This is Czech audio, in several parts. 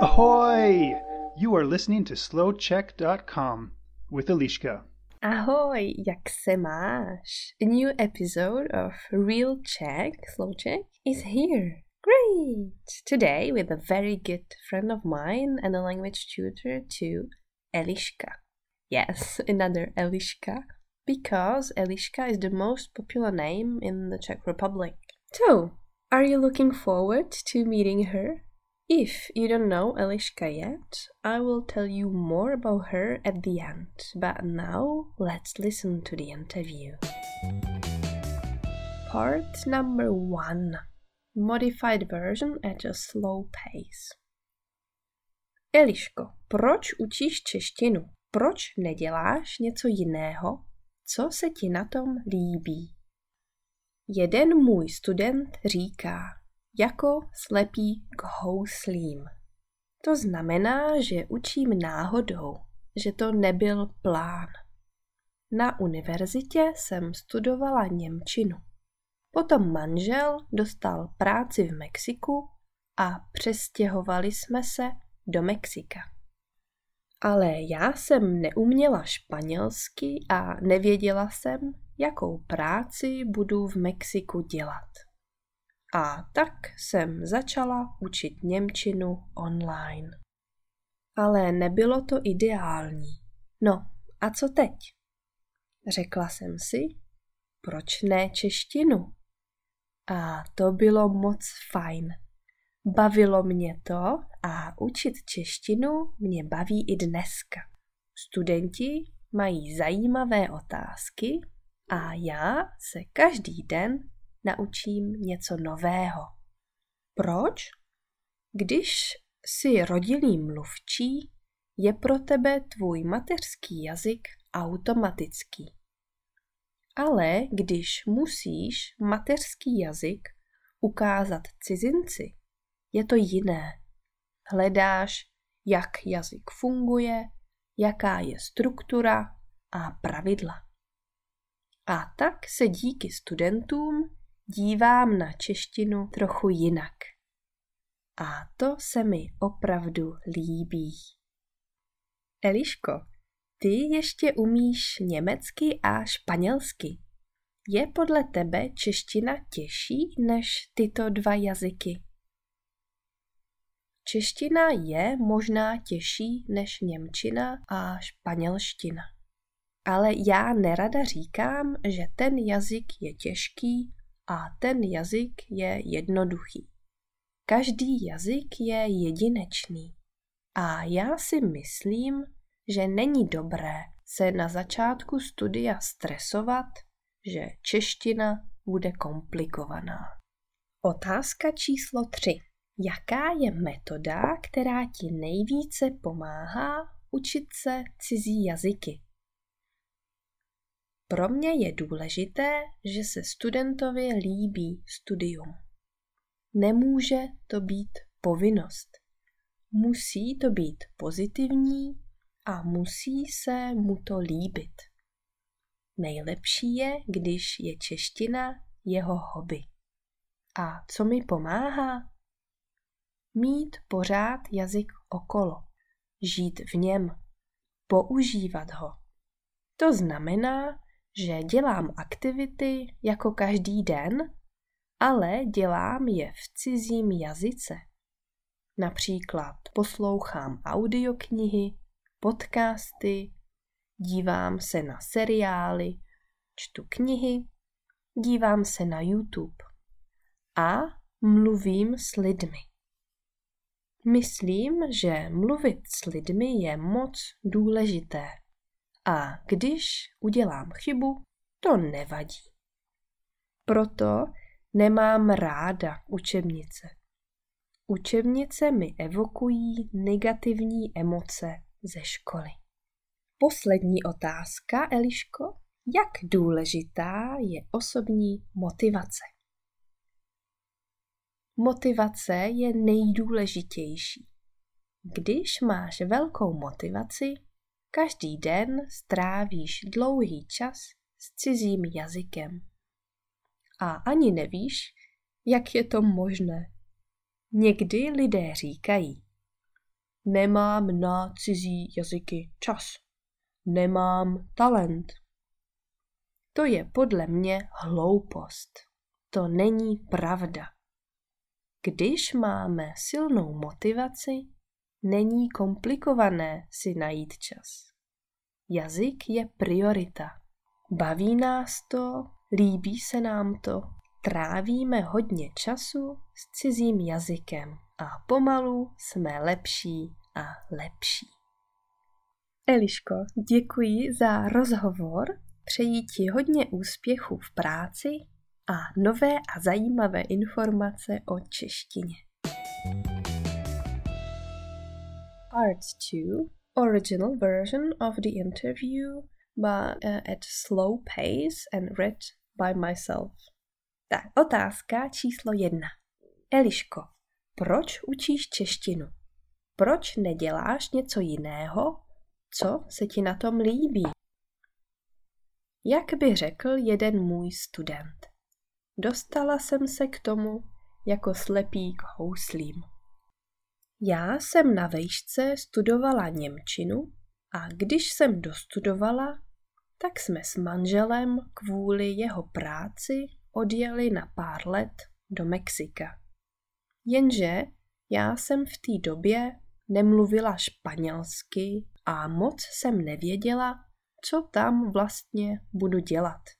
Ahoy! You are listening to slowcheck.com with Eliška. Ahoy, jak se máš? A new episode of Real Check, Slow Check, is here. Great! Today with a very good friend of mine and a language tutor too, Eliška. Yes, another Eliška, because Eliška is the most popular name in the Czech Republic. So, are you looking forward to meeting her? If you don't know Eliška yet, I will tell you more about her at the end. But now, let's listen to the interview. Part number one Modified version at a slow pace. Eliško, proč učíš češtinu? Proč neděláš něco jiného? Co se ti na tom líbí? Jeden můj student říká, jako slepý k houslím. To znamená, že učím náhodou, že to nebyl plán. Na univerzitě jsem studovala Němčinu. Potom manžel dostal práci v Mexiku a přestěhovali jsme se do Mexika. Ale já jsem neuměla španělsky a nevěděla jsem, jakou práci budu v Mexiku dělat. A tak jsem začala učit Němčinu online. Ale nebylo to ideální. No, a co teď? Řekla jsem si, proč ne češtinu? A to bylo moc fajn. Bavilo mě to a učit češtinu mě baví i dneska. Studenti mají zajímavé otázky a já se každý den naučím něco nového. Proč? Když jsi rodilý mluvčí, je pro tebe tvůj mateřský jazyk automatický. Ale když musíš mateřský jazyk ukázat cizinci, je to jiné. Hledáš, jak jazyk funguje, jaká je struktura a pravidla. A tak se díky studentům dívám na češtinu trochu jinak. A to se mi opravdu líbí. Eliško, ty ještě umíš německy a španělsky. Je podle tebe čeština těžší než tyto dva jazyky? Čeština je možná těžší než němčina a španělština. Ale já nerada říkám, že ten jazyk je těžký a ten jazyk je jednoduchý. Každý jazyk je jedinečný. A já si myslím, že není dobré se na začátku studia stresovat, že čeština bude komplikovaná. Otázka číslo 3. Jaká je metoda, která ti nejvíce pomáhá učit se cizí jazyky? Pro mě je důležité, že se studentovi líbí studium. Nemůže to být povinnost. Musí to být pozitivní a musí se mu to líbit. Nejlepší je, když je čeština jeho hobby. A co mi pomáhá? Mít pořád jazyk okolo, žít v něm, používat ho. To znamená, že dělám aktivity jako každý den, ale dělám je v cizím jazyce. Například poslouchám audioknihy, podcasty, dívám se na seriály, čtu knihy, dívám se na YouTube a mluvím s lidmi. Myslím, že mluvit s lidmi je moc důležité. A když udělám chybu, to nevadí. Proto nemám ráda učebnice. Učebnice mi evokují negativní emoce ze školy. Poslední otázka, Eliško. Jak důležitá je osobní motivace? Motivace je nejdůležitější. Když máš velkou motivaci, Každý den strávíš dlouhý čas s cizím jazykem. A ani nevíš, jak je to možné. Někdy lidé říkají, nemám na cizí jazyky čas, nemám talent. To je podle mě hloupost. To není pravda. Když máme silnou motivaci, není komplikované si najít čas. Jazyk je priorita. Baví nás to, líbí se nám to, trávíme hodně času s cizím jazykem a pomalu jsme lepší a lepší. Eliško, děkuji za rozhovor, přeji ti hodně úspěchů v práci a nové a zajímavé informace o češtině. Part 2 Original version of the interview but uh, at slow pace and read by myself. Tak, otázka číslo jedna. Eliško, proč učíš češtinu? Proč neděláš něco jiného? Co se ti na tom líbí? Jak by řekl jeden můj student. Dostala jsem se k tomu jako slepý k houslím. Já jsem na vejšce studovala Němčinu a když jsem dostudovala, tak jsme s manželem kvůli jeho práci odjeli na pár let do Mexika. Jenže já jsem v té době nemluvila španělsky a moc jsem nevěděla, co tam vlastně budu dělat.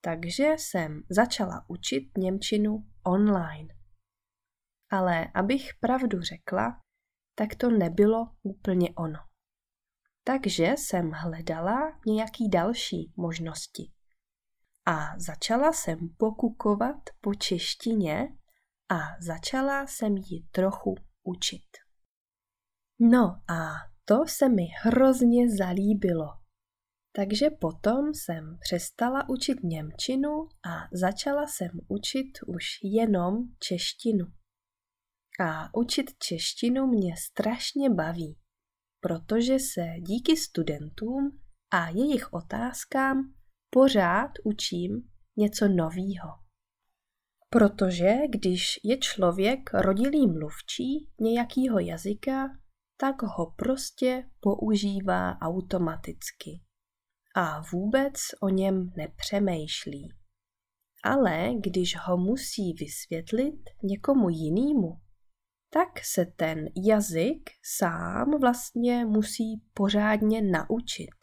Takže jsem začala učit Němčinu online. Ale abych pravdu řekla, tak to nebylo úplně ono. Takže jsem hledala nějaký další možnosti. A začala jsem pokukovat po češtině a začala jsem ji trochu učit. No a to se mi hrozně zalíbilo. Takže potom jsem přestala učit Němčinu a začala jsem učit už jenom češtinu. A učit češtinu mě strašně baví, protože se díky studentům a jejich otázkám pořád učím něco novýho. Protože když je člověk rodilý mluvčí nějakého jazyka, tak ho prostě používá automaticky a vůbec o něm nepřemýšlí. Ale když ho musí vysvětlit někomu jinému, tak se ten jazyk sám vlastně musí pořádně naučit.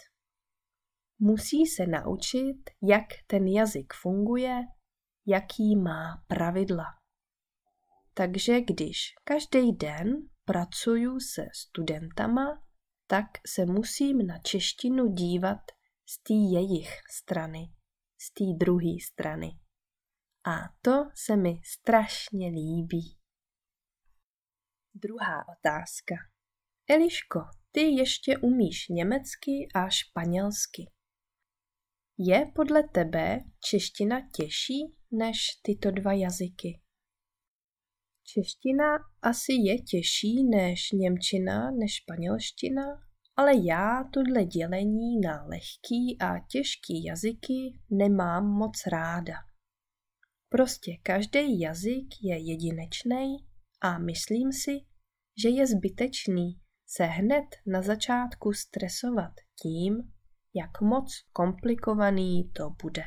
Musí se naučit, jak ten jazyk funguje, jaký má pravidla. Takže když každý den pracuju se studentama, tak se musím na češtinu dívat z té jejich strany, z té druhé strany. A to se mi strašně líbí. Druhá otázka. Eliško, ty ještě umíš německy a španělsky. Je podle tebe čeština těžší než tyto dva jazyky? Čeština asi je těžší než němčina, než španělština, ale já tohle dělení na lehký a těžký jazyky nemám moc ráda. Prostě každý jazyk je jedinečný a myslím si, že je zbytečný se hned na začátku stresovat tím, jak moc komplikovaný to bude.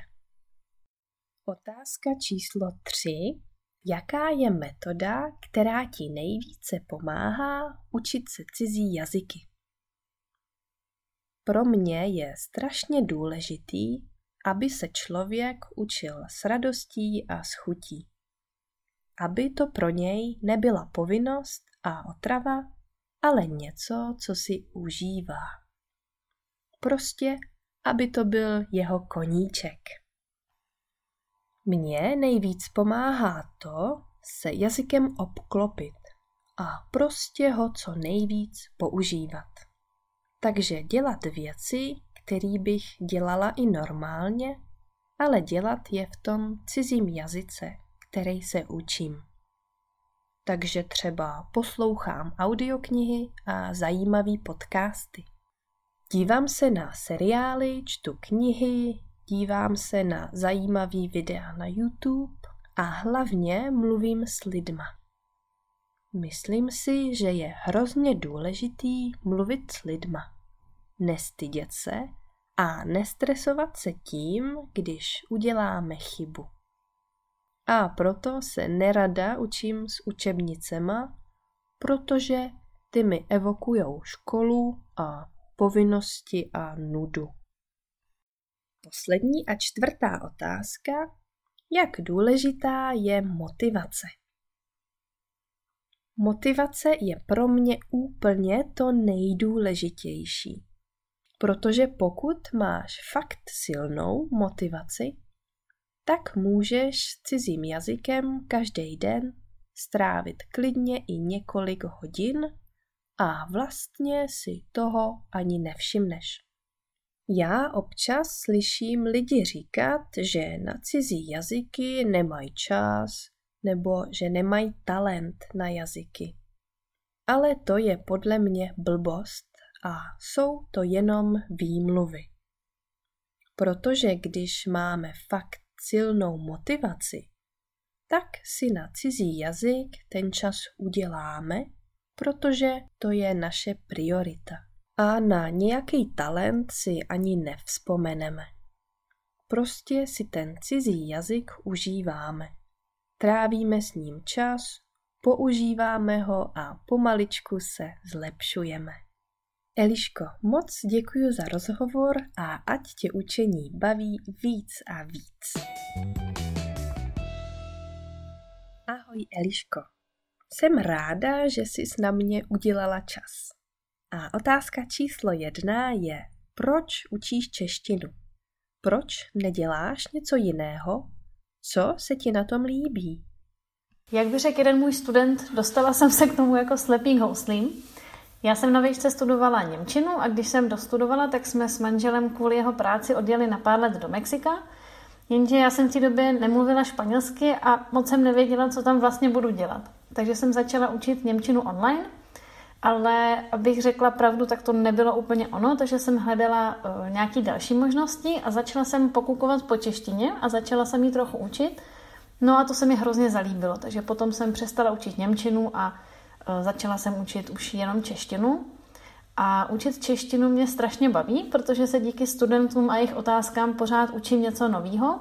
Otázka číslo 3. Jaká je metoda, která ti nejvíce pomáhá učit se cizí jazyky? Pro mě je strašně důležitý, aby se člověk učil s radostí a s chutí. Aby to pro něj nebyla povinnost a otrava, ale něco, co si užívá. Prostě, aby to byl jeho koníček. Mně nejvíc pomáhá to se jazykem obklopit a prostě ho co nejvíc používat. Takže dělat věci, které bych dělala i normálně, ale dělat je v tom cizím jazyce, který se učím. Takže třeba poslouchám audioknihy a zajímavé podcasty. Dívám se na seriály, čtu knihy, dívám se na zajímavý videa na YouTube a hlavně mluvím s lidma. Myslím si, že je hrozně důležitý mluvit s lidma, nestydět se a nestresovat se tím, když uděláme chybu. A proto se nerada učím s učebnicema, protože ty mi evokujou školu a povinnosti a nudu. Poslední a čtvrtá otázka. Jak důležitá je motivace? Motivace je pro mě úplně to nejdůležitější. Protože pokud máš fakt silnou motivaci, tak můžeš s cizím jazykem každý den strávit klidně i několik hodin a vlastně si toho ani nevšimneš. Já občas slyším lidi říkat, že na cizí jazyky nemají čas nebo že nemají talent na jazyky. Ale to je podle mě blbost a jsou to jenom výmluvy. Protože když máme fakt silnou motivaci, tak si na cizí jazyk ten čas uděláme, protože to je naše priorita. A na nějaký talent si ani nevzpomeneme. Prostě si ten cizí jazyk užíváme. Trávíme s ním čas, používáme ho a pomaličku se zlepšujeme. Eliško, moc děkuji za rozhovor a ať tě učení baví víc a víc. Ahoj Eliško, jsem ráda, že jsi na mě udělala čas. A otázka číslo jedna je, proč učíš češtinu? Proč neděláš něco jiného? Co se ti na tom líbí? Jak by řekl jeden můj student, dostala jsem se k tomu jako slepý houslím. Já jsem na výšce studovala Němčinu a když jsem dostudovala, tak jsme s manželem kvůli jeho práci odjeli na pár let do Mexika. Jenže já jsem v té době nemluvila španělsky a moc jsem nevěděla, co tam vlastně budu dělat. Takže jsem začala učit Němčinu online, ale abych řekla pravdu, tak to nebylo úplně ono, takže jsem hledala uh, nějaké další možnosti a začala jsem pokukovat po češtině a začala jsem ji trochu učit. No a to se mi hrozně zalíbilo, takže potom jsem přestala učit Němčinu a Eh, začala jsem učit už jenom češtinu. A učit češtinu mě strašně baví, protože se díky studentům a jejich otázkám pořád učím něco nového.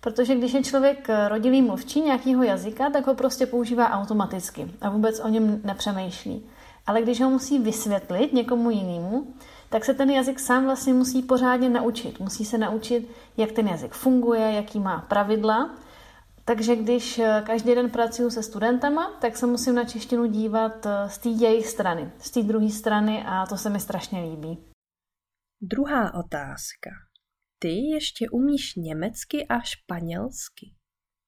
Protože když je člověk rodilý mluvčí nějakého jazyka, tak ho prostě používá automaticky a vůbec o něm nepřemýšlí. Ale když ho musí vysvětlit někomu jinému, tak se ten jazyk sám vlastně musí pořádně naučit. Musí se naučit, jak ten jazyk funguje, jaký má pravidla takže když eh, každý den pracuji se studentama, tak se musím na češtinu dívat eh, z té jejich strany, z té druhé strany a to se mi strašně líbí. Druhá otázka. Ty ještě umíš německy a španělsky.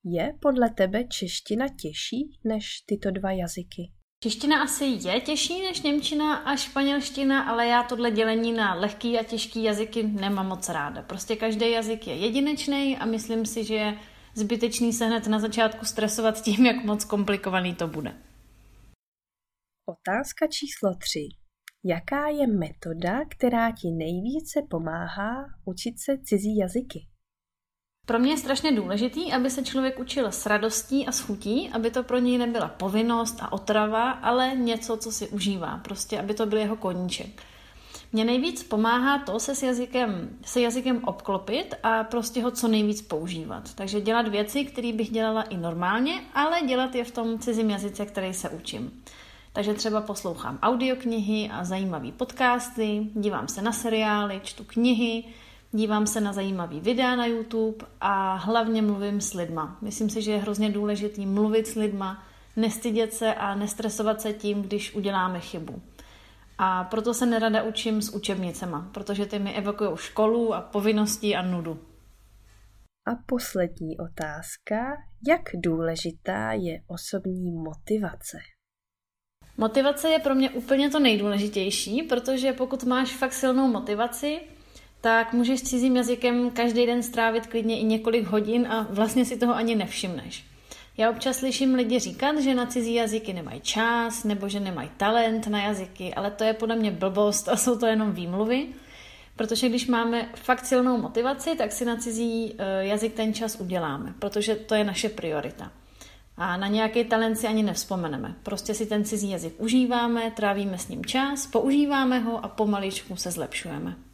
Je podle tebe čeština těžší než tyto dva jazyky? Čeština asi je těžší než Němčina a španělština, ale já tohle dělení na lehký a těžký jazyky nemám moc ráda. Prostě každý jazyk je jedinečný a myslím si, že je zbytečný se hned na začátku stresovat tím, jak moc komplikovaný to bude. Otázka číslo 3. Jaká je metoda, která ti nejvíce pomáhá učit se cizí jazyky? Pro mě je strašně důležitý, aby se člověk učil s radostí a s chutí, aby to pro něj nebyla povinnost a otrava, ale něco, co si užívá. Prostě, aby to byl jeho koníček. Mně nejvíc pomáhá to se s jazykem, se jazykem obklopit a prostě ho co nejvíc používat. Takže dělat věci, které bych dělala i normálně, ale dělat je v tom cizím jazyce, který se učím. Takže třeba poslouchám audioknihy a zajímavé podcasty, dívám se na seriály, čtu knihy, dívám se na zajímavý videa na YouTube a hlavně mluvím s lidma. Myslím si, že je hrozně důležitý mluvit s lidma, nestydět se a nestresovat se tím, když uděláme chybu. A proto se nerada učím s učebnicema, protože ty mi evokují školu a povinnosti a nudu. A poslední otázka. Jak důležitá je osobní motivace? Motivace je pro mě úplně to nejdůležitější, protože pokud máš fakt silnou motivaci, tak můžeš cizím jazykem každý den strávit klidně i několik hodin a vlastně si toho ani nevšimneš. Já občas slyším lidi říkat, že na cizí jazyky nemají čas nebo že nemají talent na jazyky, ale to je podle mě blbost a jsou to jenom výmluvy. Protože když máme fakt silnou motivaci, tak si na cizí eh, jazyk ten čas uděláme, protože to je naše priorita. A na nějaký talent si ani nevzpomeneme. Prostě si ten cizí jazyk užíváme, trávíme s ním čas, používáme ho a pomaličku se zlepšujeme.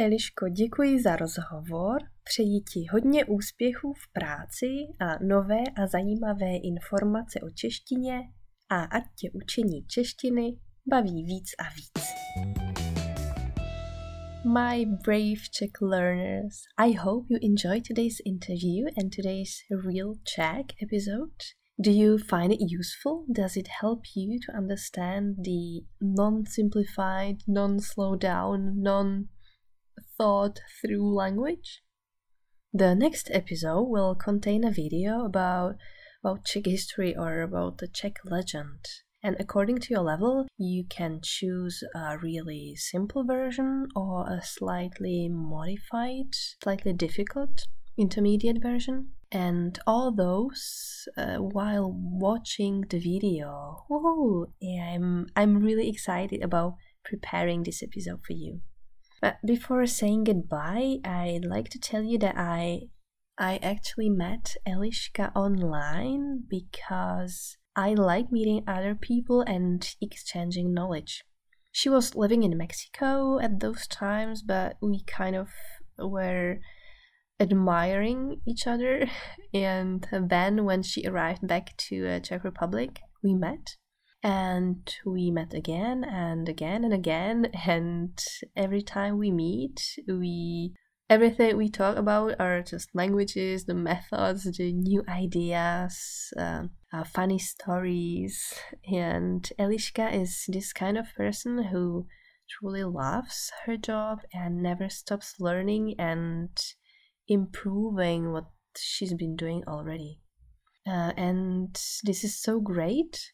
Eliško, děkuji za rozhovor, přeji ti hodně úspěchů v práci a nové a zajímavé informace o češtině a ať tě učení češtiny baví víc a víc. My brave Czech learners, I hope you enjoyed today's interview and today's Real Czech episode. Do you find it useful? Does it help you to understand the non simplified, non slow down, non thought through language. The next episode will contain a video about about Czech history or about the Czech legend. And according to your level, you can choose a really simple version or a slightly modified, slightly difficult intermediate version. And all those uh, while watching the video. Whoa! Yeah, I'm I'm really excited about preparing this episode for you. But before saying goodbye, I'd like to tell you that I I actually met Eliška online because I like meeting other people and exchanging knowledge. She was living in Mexico at those times, but we kind of were admiring each other. And then when she arrived back to uh, Czech Republic, we met and we met again and again and again. And every time we meet we everything we talk about are just languages the methods the new ideas uh, funny stories. And eliška is this kind of person who truly loves her job and never stops learning and improving what she's been doing already. Uh, and this is so great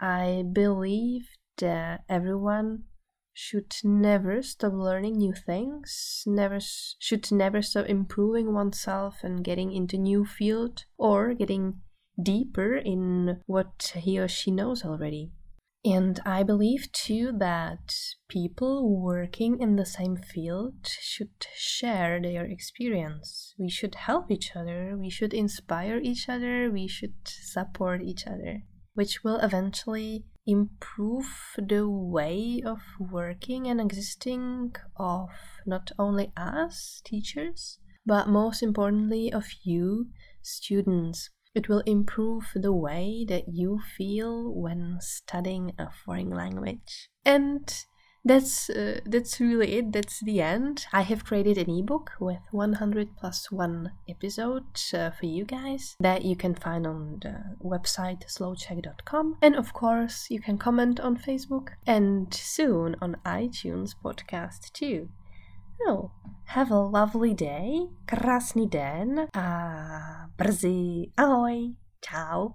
I believe that everyone should never stop learning new things, never should never stop improving oneself and getting into new field or getting deeper in what he or she knows already. And I believe too that people working in the same field should share their experience. We should help each other, we should inspire each other, we should support each other which will eventually improve the way of working and existing of not only us, teachers, but most importantly of you, students. It will improve the way that you feel when studying a foreign language. And that's uh, that's really it. That's the end. I have created an ebook with 100 plus 1 episodes uh, for you guys that you can find on the website slowcheck.com and of course you can comment on facebook and soon on itunes podcast too. No have a lovely day. Krásný den a brzy ahoj ciao